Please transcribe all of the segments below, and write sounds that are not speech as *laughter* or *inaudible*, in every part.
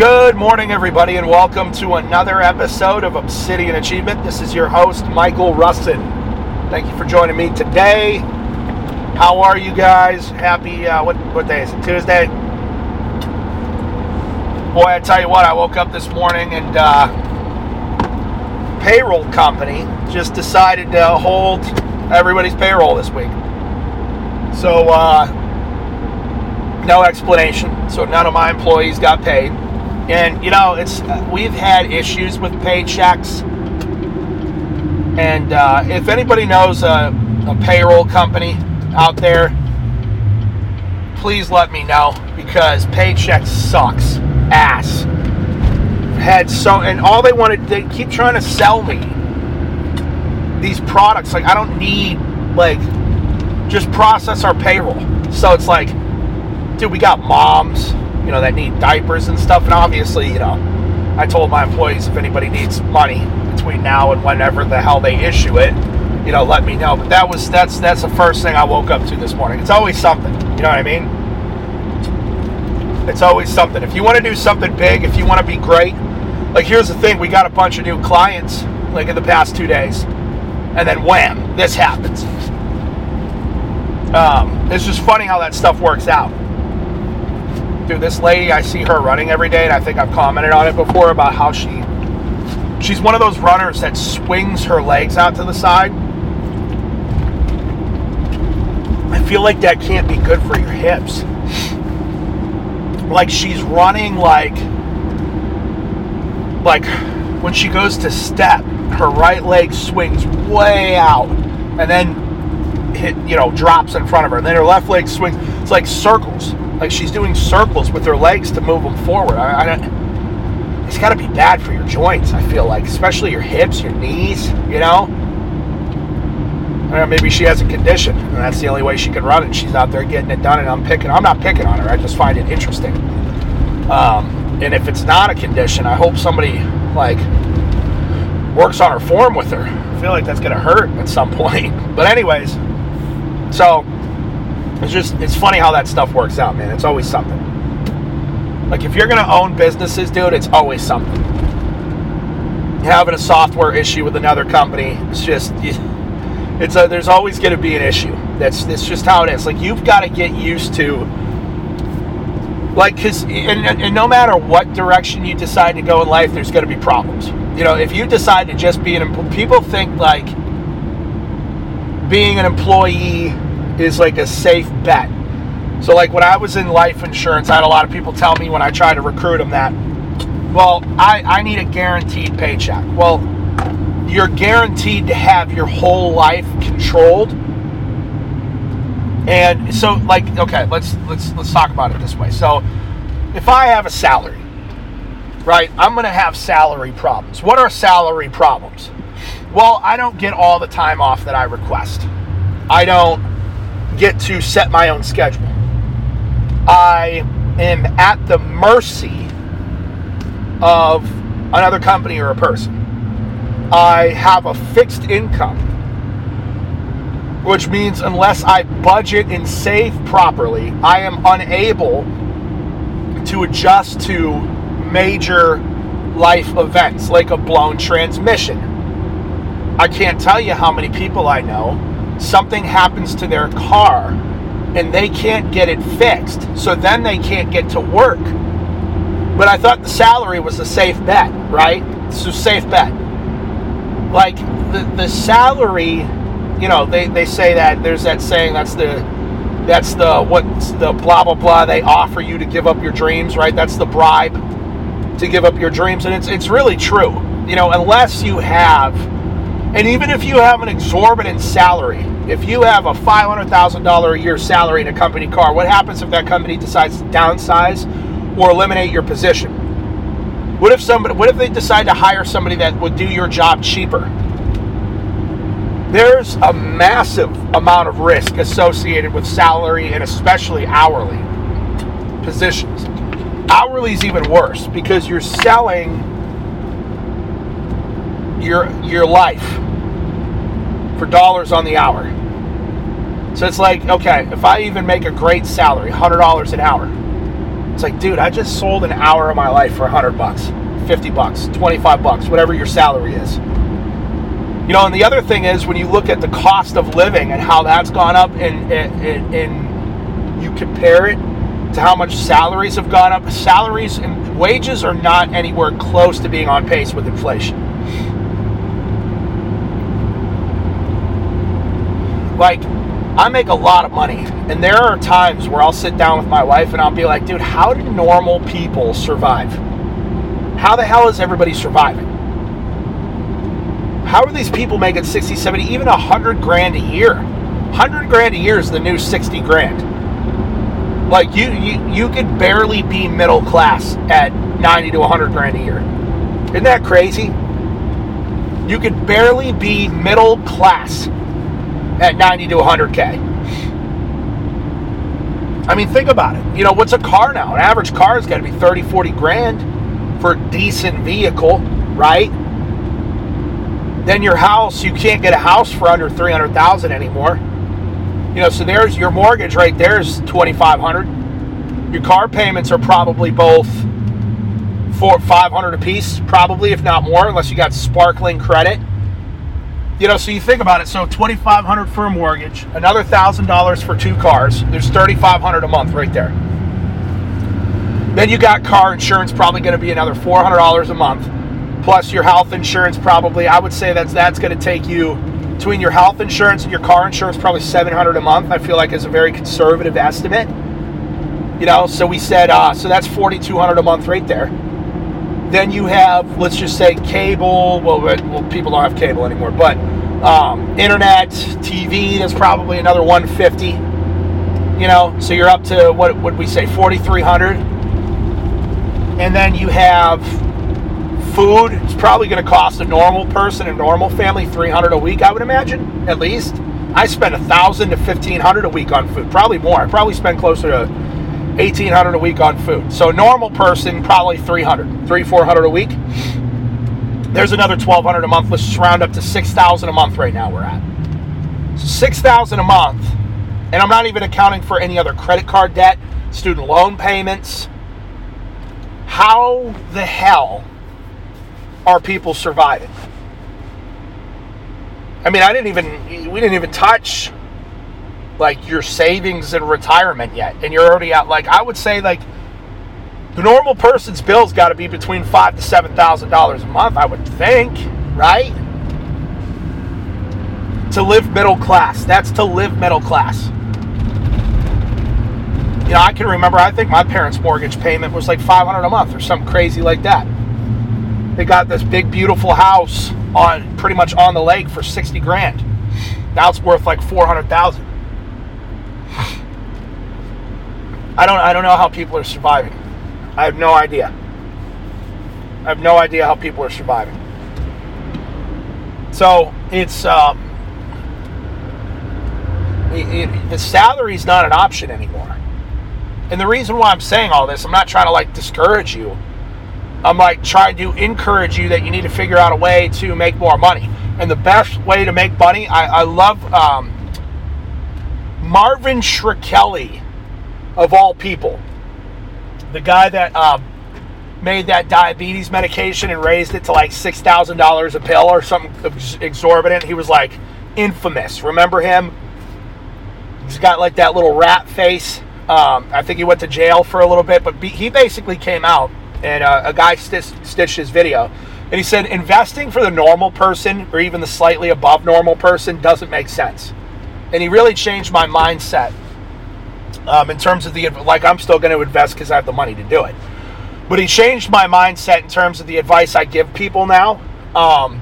Good morning, everybody, and welcome to another episode of Obsidian Achievement. This is your host, Michael Rustin. Thank you for joining me today. How are you guys? Happy, uh, what, what day is it? Tuesday? Boy, I tell you what, I woke up this morning and uh, payroll company just decided to hold everybody's payroll this week. So, uh, no explanation. So, none of my employees got paid. And you know, it's uh, we've had issues with paychecks. And uh, if anybody knows a, a payroll company out there, please let me know because Paychex sucks ass. Had so and all they wanted they keep trying to sell me these products. Like I don't need like just process our payroll. So it's like, dude, we got moms you know, that need diapers and stuff. And obviously, you know, I told my employees if anybody needs money between now and whenever the hell they issue it, you know, let me know. But that was that's that's the first thing I woke up to this morning. It's always something. You know what I mean? It's always something. If you want to do something big, if you want to be great, like here's the thing, we got a bunch of new clients like in the past two days. And then wham, this happens. Um, it's just funny how that stuff works out this lady, I see her running every day, and I think I've commented on it before about how she she's one of those runners that swings her legs out to the side. I feel like that can't be good for your hips. Like she's running like like when she goes to step, her right leg swings way out and then hit, you know, drops in front of her. And then her left leg swings. It's like circles. Like she's doing circles with her legs to move them forward. I, I don't. It's got to be bad for your joints. I feel like, especially your hips, your knees. You know. Know, maybe she has a condition, and that's the only way she can run it. She's out there getting it done, and I'm picking. I'm not picking on her. I just find it interesting. Um, and if it's not a condition, I hope somebody like works on her form with her. I feel like that's gonna hurt at some *laughs* point. But anyways, so it's just it's funny how that stuff works out, man. It's always something. Like if you're gonna own businesses, dude, it's always something. Having a software issue with another company, it's just it's a, there's always to be an issue. That's that's just how it is. Like you've got to get used to like because and, and, no matter what direction you decide to go in life there's going to be problems you know if you decide to just be an employee, people think like being an employee is like a safe bet. So, like when I was in life insurance, I had a lot of people tell me when I tried to recruit them that, well, I, I need a guaranteed paycheck. Well, you're guaranteed to have your whole life controlled. And so, like, okay, let's let's let's talk about it this way. So, if I have a salary, right, I'm going to have salary problems. What are salary problems? Well, I don't get all the time off that I request. I don't get to set my own schedule. I am at the mercy of another company or a person. I have a fixed income, which means unless I budget and save properly, I am unable to adjust to major life events like a blown transmission. I can't tell you how many people I know something happens to their car and they can't get it fixed. So then they can't get to work. But I thought the salary was a safe bet, right? A safe bet. Like the, the salary, you know, they, they say that there's that saying that's the that's the what's the blah blah blah they offer you to give up your dreams, right? That's the bribe to give up your dreams. And it's it's really true. You know, unless you have and even if you have an exorbitant salary, if you have a $500,000 a year salary in a company car, what happens if that company decides to downsize or eliminate your position? What if somebody what if they decide to hire somebody that would do your job cheaper? There's a massive amount of risk associated with salary and especially hourly positions. Hourly is even worse because you're selling your your life for dollars on the hour. So it's like, okay, if I even make a great salary, $100 an hour, It's like, dude, I just sold an hour of my life for 100 bucks, 50 bucks, 25 bucks, whatever your salary is. You know, and the other thing is when you look at the cost of living and how that's gone up and, and, and you compare it to how much salaries have gone up, salaries and wages are not anywhere close to being on pace with inflation. Like, I make a lot of money, and there are times where I'll sit down with my wife and I'll be like, dude, how do normal people survive? How the hell is everybody surviving? How are these people making 60, 70, even 100 grand a year? 100 grand a year is the new 60 grand. Like you, you, you could barely be middle class at 90 to 100 grand a year. Isn't that crazy? You could barely be middle class at 90 to 100k. I mean, think about it. You know, what's a car now? An average car is going to be 30, 40 grand for a decent vehicle, right? Then your house, you can't get a house for under 300,000 anymore. You know, so there's your mortgage right there is 2500. Your car payments are probably both four 500 a piece, probably if not more unless you got sparkling credit you know, so you think about it. So twenty five hundred for a mortgage, another thousand dollars for two cars. There's thirty five hundred a month right there. Then you got car insurance, probably going to be another four hundred dollars a month, plus your health insurance. Probably, I would say that's that's going to take you between your health insurance and your car insurance, probably seven hundred a month. I feel like is a very conservative estimate. You know, so we said, uh, so that's forty two hundred a month right there. Then you have, let's just say, cable. Well, well people don't have cable anymore, but um, internet, TV. That's probably another 150. You know, so you're up to what would we say, 4,300. And then you have food. It's probably going to cost a normal person, a normal family, 300 a week. I would imagine, at least. I spend a thousand to 1,500 a week on food. Probably more. I probably spend closer to 1800 a week on food. So normal person probably 300, 3 400 a week. There's another 1200 a month. Let's round up to 6000 a month right now we're at. So 6000 a month. And I'm not even accounting for any other credit card debt, student loan payments. How the hell are people surviving? I mean, I didn't even we didn't even touch like your savings and retirement yet, and you're already at like I would say like the normal person's bill's got to be between five to seven thousand dollars a month. I would think, right? To live middle class. That's to live middle class. You know, I can remember. I think my parents' mortgage payment was like five hundred a month or something crazy like that. They got this big, beautiful house on pretty much on the lake for sixty grand. Now it's worth like four hundred thousand. I don't I don't know how people are surviving. I have no idea. I have no idea how people are surviving. So it's um, it, it, the salary is not an option anymore. And the reason why I'm saying all this, I'm not trying to like discourage you. I'm like trying to encourage you that you need to figure out a way to make more money. And the best way to make money, I, I love um, Marvin Shkreli of all people. The guy that um, made that diabetes medication and raised it to like $6,000 a pill or something exorbitant. He was like infamous. Remember him? He's got like that little rat face. Um, I think he went to jail for a little bit, but he basically came out and uh, a guy stitched his video. And he said, investing for the normal person or even the slightly above normal person doesn't make sense. And he really changed my mindset um, in terms of the like I'm still going to invest because I have the money to do it. But he changed my mindset in terms of the advice I give people now. Um,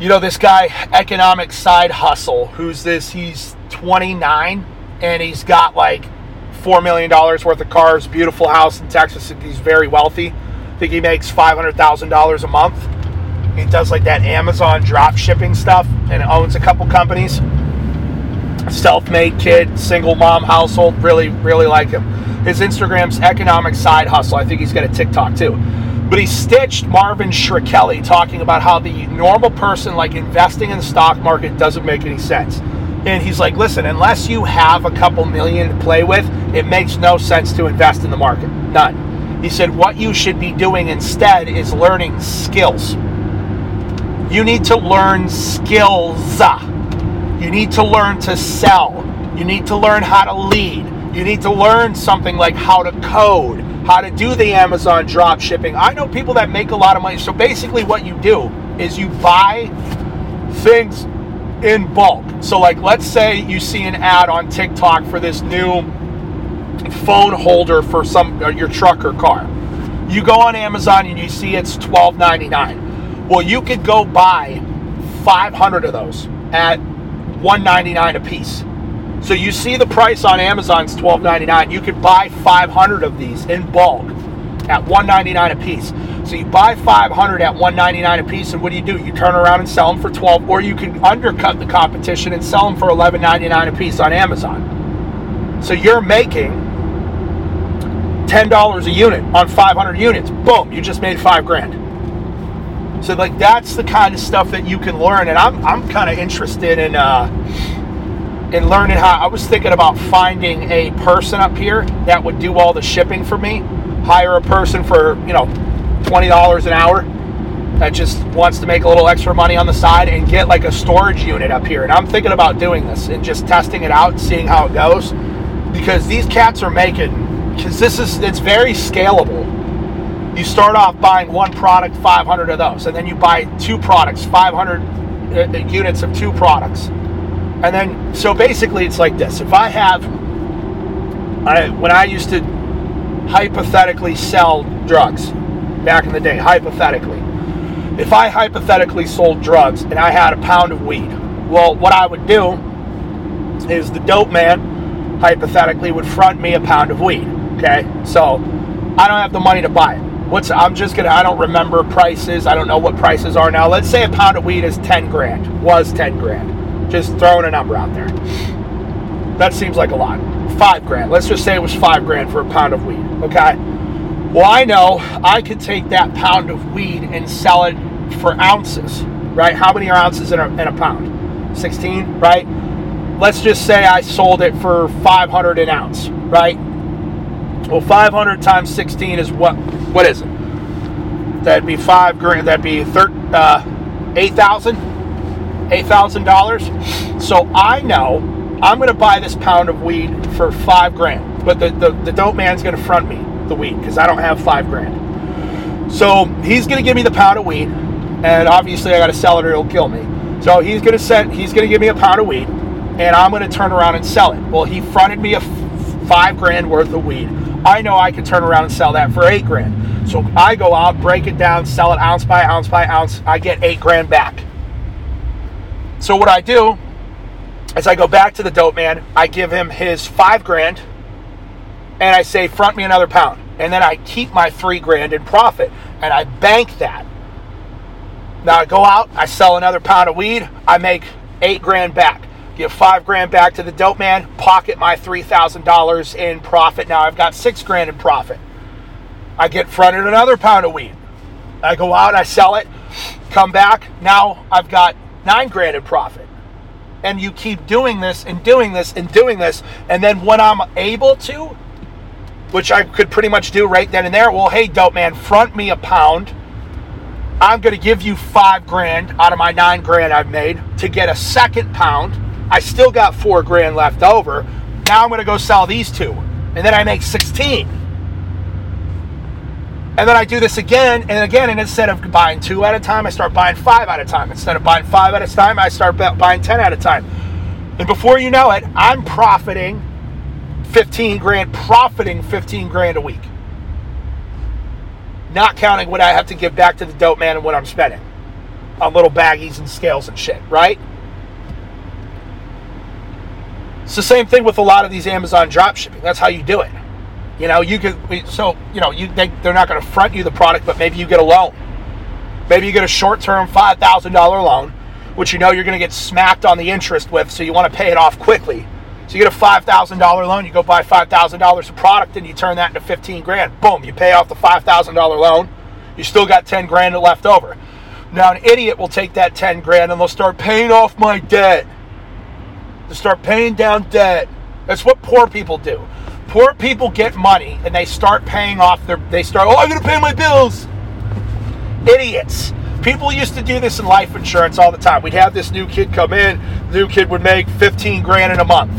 you know, this guy, economic side hustle, who's this? He's 29 and he's got like $4 million worth of cars, beautiful house in Texas. He's very wealthy. I think he makes $500,000 a month. He does like that Amazon drop shipping stuff and owns a couple companies self-made kid, single mom household. Really, really like him. His Instagram's economic side hustle. I think he's got a TikTok too. But he stitched Marvin Shkreli talking about how the normal person, like investing in the stock market, doesn't make any sense. And he's like, listen, unless you have a couple million to play with, it makes no sense to invest in the market. None. He said, what you should be doing instead is learning skills. You need to learn skills. You need to learn to sell. You need to learn how to lead. You need to learn something like how to code, how to do the Amazon drop shipping. I know people that make a lot of money. So basically, what you do is you buy things in bulk. So, like, let's say you see an ad on TikTok for this new phone holder for some uh, your truck or car. You go on Amazon and you see it's twelve ninety nine. Well, you could go buy five hundred of those at one ninety nine a piece. So you see the price on Amazon's twelve ninety nine. You could buy five hundred of these in bulk at one ninety nine a piece. So you buy 500 at 199 a piece, and what do you do? You turn around and sell them for 12, or you can undercut the competition and sell them for 11.99 a piece on Amazon. So you're making $10 a unit on 500 units. Boom, you just made five grand. So like that's the kind of stuff that you can learn, and I'm I'm kind of interested in uh, in learning how. I was thinking about finding a person up here that would do all the shipping for me. Hire a person for you know $20 an hour that just wants to make a little extra money on the side and get like a storage unit up here. And I'm thinking about doing this and just testing it out seeing how it goes because these cats are making because this is it's very scalable. You start off buying one product, 500 of those, and then you buy two products, 500 uh, units of two products. And then so basically it's like this. If I have I when I used to hypothetically sell drugs, back in the day, hypothetically. If I hypothetically sold drugs and I had a pound of weed, well, what I would do is the dope man, hypothetically, would front me a pound of weed. Okay, so I don't have the money to buy it. What's I'm just gonna I don't remember prices. I don't know what prices are now. Let's say a pound of weed is 10 grand, was 10 grand. Just throwing a number out there. That seems like a lot. Five grand. Let's just say it was five grand for a pound of weed. Okay well, I know I could take that pound of weed and sell it for ounces, right? How many are ounces in a, in a pound? 16, right? Let's just say I sold it for 500 an ounce, right? Well, 500 times 16 is what? What is it? That'd be five grand. That'd be thir- uh, eight thousand, eight thousand dollars. So I know I'm going to buy this pound of weed for five grand, but the, the, the dope man's going to front me the weed because I don't have five grand. So he's going to give me the pound of weed, and obviously I got to sell it or he'll kill me. So he's going to send, he's going to give me a pound of weed, and I'm going to turn around and sell it. Well, he fronted me a f- five grand worth of weed. I know I can turn around and sell that for eight grand. So I go out, break it down, sell it ounce by ounce by ounce. I get eight grand back. So what I do is I go back to the dope man. I give him his five grand and I say, front me another pound. And then I keep my three grand in profit and I bank that. Now I go out, I sell another pound of weed, I make eight grand back. Give five grand back to the dope man, pocket my $3,000 in profit. Now I've got six grand in profit. I get fronted another pound of weed. I go out, I sell it, come back. Now I've got nine grand in profit. And you keep doing this and doing this and doing this. And then when I'm able to, which I could pretty much do right then and there. Well, hey, dope man, front me a pound. I'm going to give you five grand out of my nine grand I've made to get a second pound. I still got four grand left over. Now I'm going to go sell these two. And then I make 16. And then I do this again and again. And instead of buying two at a time, I start buying five at a time. Instead of buying five at a time, I start buying 10 at a time. And before you know it, I'm profiting 15 grand, profiting 15 grand a week. Not counting what I have to give back to the dope man and what I'm spending on little baggies and scales and shit, right? It's the same thing with a lot of these Amazon drop shipping. That's how you do it. You know, you could, so, you know, you they, they're not going to front you the product, but maybe you get a loan. Maybe you get a short term $5,000 loan, which you know you're going to get smacked on the interest with, so you want to pay it off quickly so you get a $5,000 loan, you go buy $5,000 of product and you turn that into 15 grand. Boom, you pay off the $5,000 loan. You still got 10 grand left over. Now an idiot will take that 10 grand and they'll start paying off my debt. To start paying down debt. That's what poor people do. Poor people get money and they start paying off their. They start. Oh, I'm going to pay my bills. Idiots. People used to do this in life insurance all the time. We'd have this new kid come in. The new kid would make 15 grand in a month.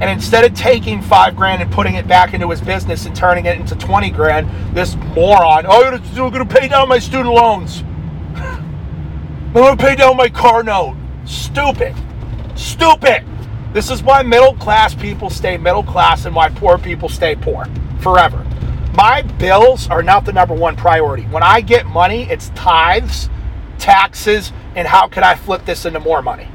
And instead of taking five grand and putting it back into his business and turning it into 20 grand, this moron, oh, I'm going to pay down my student loans. *laughs* I'm going to pay down my car note. Stupid. Stupid. This is why middle class people stay middle class and why poor people stay poor forever. My bills are not the number one priority. When I get money, it's tithes, taxes, and how can I flip this into more money?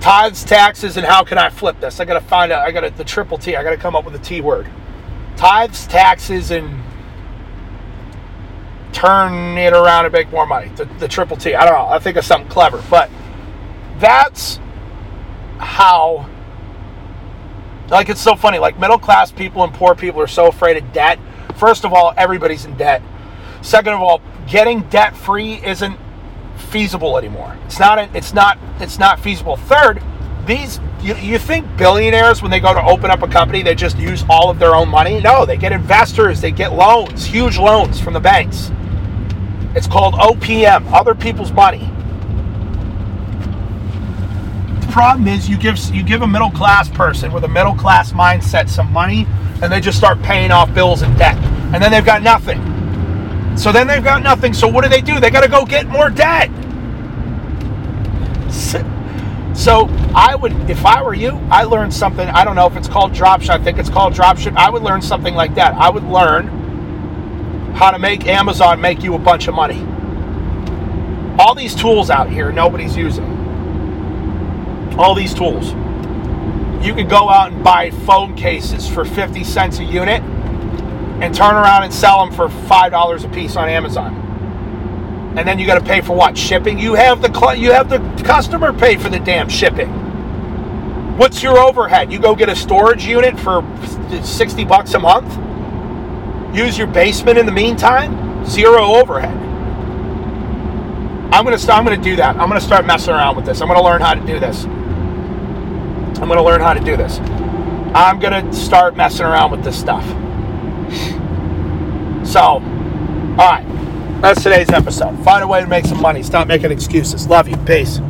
Tithes, taxes, and how can I flip this? I gotta find out. I gotta the triple T. I gotta come up with a T word. Tithes, taxes, and turn it around and make more money. The, the triple T. I don't know. I think of something clever, but that's how. Like it's so funny. Like middle class people and poor people are so afraid of debt. First of all, everybody's in debt. Second of all, getting debt free isn't feasible anymore. It's not. It's not. It's not feasible. Third, these you, you think billionaires when they go to open up a company they just use all of their own money? No, they get investors. They get loans, huge loans from the banks. It's called OPM, other people's money. The problem is you give you give a middle class person with a middle class mindset some money and they just start paying off bills and debt. And then they've got nothing. So then they've got nothing. So what do they do? They got to go get more debt. So I would, if I were you, I learned something. I don't know if it's called dropship. I think it's called dropship. I would learn something like that. I would learn how to make Amazon make you a bunch of money. All these tools out here, nobody's using. All these tools. You could go out and buy phone cases for 50 cents a unit and turn around and sell them for $5 a piece on Amazon and then you got to pay for what shipping you have the cl- you have the customer pay for the damn shipping what's your overhead you go get a storage unit for 60 bucks a month use your basement in the meantime zero overhead i'm to start i'm to do that i'm to start messing around with this i'm to learn how to do this i'm to learn how to do this i'm to start messing around with this stuff so all right that's today's episode. Find a way to make some money. Stop making excuses. Love you. Peace.